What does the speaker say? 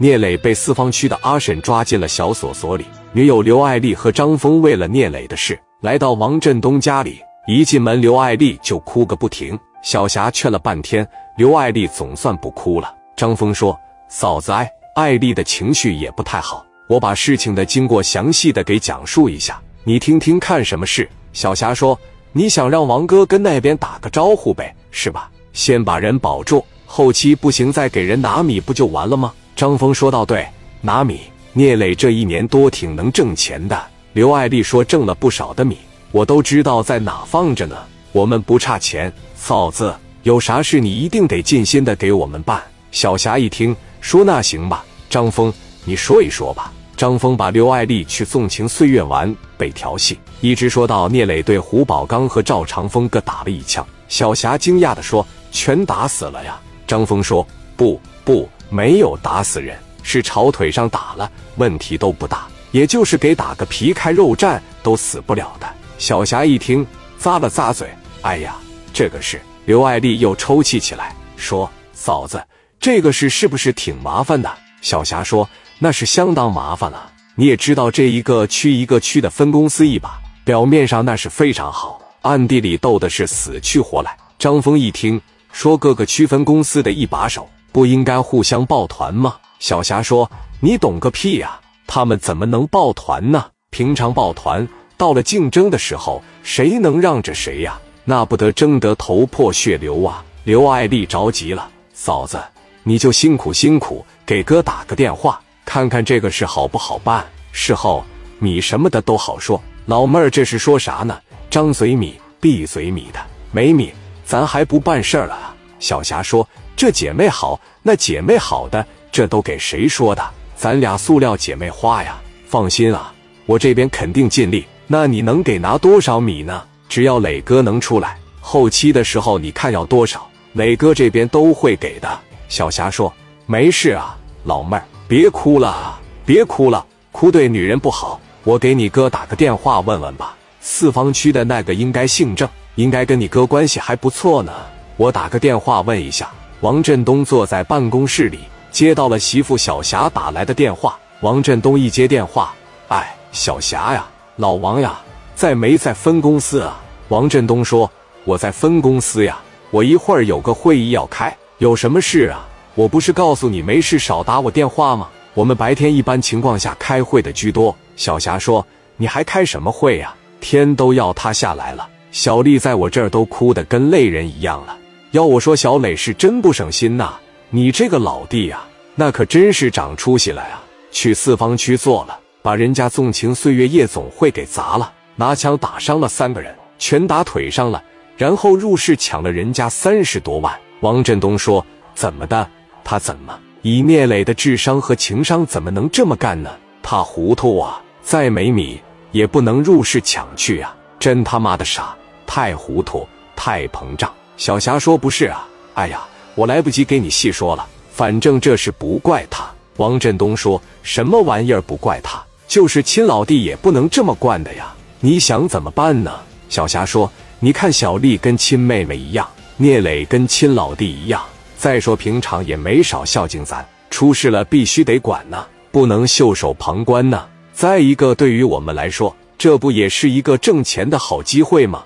聂磊被四方区的阿婶抓进了小锁所里，女友刘爱丽和张峰为了聂磊的事来到王振东家里，一进门刘爱丽就哭个不停。小霞劝了半天，刘爱丽总算不哭了。张峰说：“嫂子，哎爱丽的情绪也不太好，我把事情的经过详细的给讲述一下，你听听看什么事。”小霞说：“你想让王哥跟那边打个招呼呗，是吧？先把人保住，后期不行再给人拿米不就完了吗？”张峰说道：“对，拿米。聂磊这一年多挺能挣钱的。”刘爱丽说：“挣了不少的米，我都知道在哪放着呢。我们不差钱，嫂子有啥事你一定得尽心的给我们办。”小霞一听说：“那行吧，张峰，你说一说吧。”张峰把刘爱丽去纵情岁月玩被调戏，一直说到聂磊对胡宝刚和赵长风各打了一枪。小霞惊讶的说：“全打死了呀？”张峰说：“不，不。”没有打死人，是朝腿上打了，问题都不大，也就是给打个皮开肉绽都死不了的。小霞一听，咂了咂嘴：“哎呀，这个事。”刘爱丽又抽泣起来，说：“嫂子，这个事是不是挺麻烦的？”小霞说：“那是相当麻烦了。你也知道，这一个区一个区的分公司一把，表面上那是非常好，暗地里斗的是死去活来。”张峰一听，说：“各个区分公司的一把手。”不应该互相抱团吗？小霞说：“你懂个屁呀！他们怎么能抱团呢？平常抱团，到了竞争的时候，谁能让着谁呀？那不得争得头破血流啊！”刘爱丽着急了：“嫂子，你就辛苦辛苦，给哥打个电话，看看这个事好不好办。事后米什么的都好说。”老妹儿这是说啥呢？张嘴米，闭嘴米的，没米，咱还不办事儿了啊？小霞说。这姐妹好，那姐妹好的，这都给谁说的？咱俩塑料姐妹花呀！放心啊，我这边肯定尽力。那你能给拿多少米呢？只要磊哥能出来，后期的时候你看要多少，磊哥这边都会给的。小霞说：“没事啊，老妹儿，别哭了，别哭了，哭对女人不好。我给你哥打个电话问问吧。四方区的那个应该姓郑，应该跟你哥关系还不错呢。我打个电话问一下。”王振东坐在办公室里，接到了媳妇小霞打来的电话。王振东一接电话，哎，小霞呀，老王呀，在没在分公司啊？王振东说：“我在分公司呀，我一会儿有个会议要开，有什么事啊？我不是告诉你没事少打我电话吗？我们白天一般情况下开会的居多。”小霞说：“你还开什么会呀？天都要塌下来了，小丽在我这儿都哭得跟泪人一样了。”要我说，小磊是真不省心呐！你这个老弟呀，那可真是长出息了啊！去四方区做了，把人家纵情岁月夜总会给砸了，拿枪打伤了三个人，拳打腿上了，然后入室抢了人家三十多万。王振东说：“怎么的？他怎么以聂磊的智商和情商，怎么能这么干呢？他糊涂啊！再没米也不能入室抢去啊！真他妈的傻，太糊涂，太膨胀。”小霞说：“不是啊，哎呀，我来不及给你细说了。反正这事不怪他。”王振东说：“什么玩意儿不怪他？就是亲老弟也不能这么惯的呀！你想怎么办呢？”小霞说：“你看小丽跟亲妹妹一样，聂磊跟亲老弟一样。再说平常也没少孝敬咱，出事了必须得管呢，不能袖手旁观呢。再一个，对于我们来说，这不也是一个挣钱的好机会吗？”